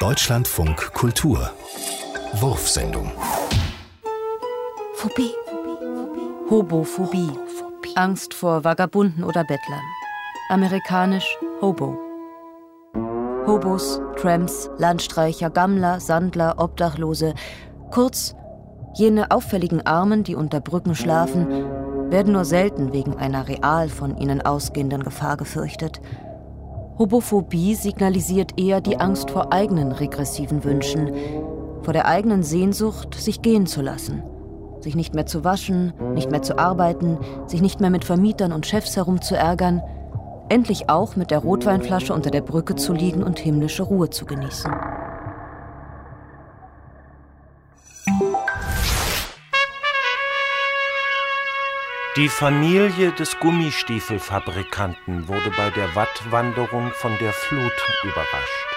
Deutschlandfunk Kultur Wurfsendung Phobie. Hobophobie. Angst vor Vagabunden oder Bettlern. Amerikanisch Hobo. Hobos, Tramps, Landstreicher, Gammler, Sandler, Obdachlose, kurz jene auffälligen Armen, die unter Brücken schlafen, werden nur selten wegen einer real von ihnen ausgehenden Gefahr gefürchtet. Hobophobie signalisiert eher die Angst vor eigenen regressiven Wünschen, vor der eigenen Sehnsucht, sich gehen zu lassen, sich nicht mehr zu waschen, nicht mehr zu arbeiten, sich nicht mehr mit Vermietern und Chefs herumzuärgern, endlich auch mit der Rotweinflasche unter der Brücke zu liegen und himmlische Ruhe zu genießen. Die Familie des Gummistiefelfabrikanten wurde bei der Wattwanderung von der Flut überrascht.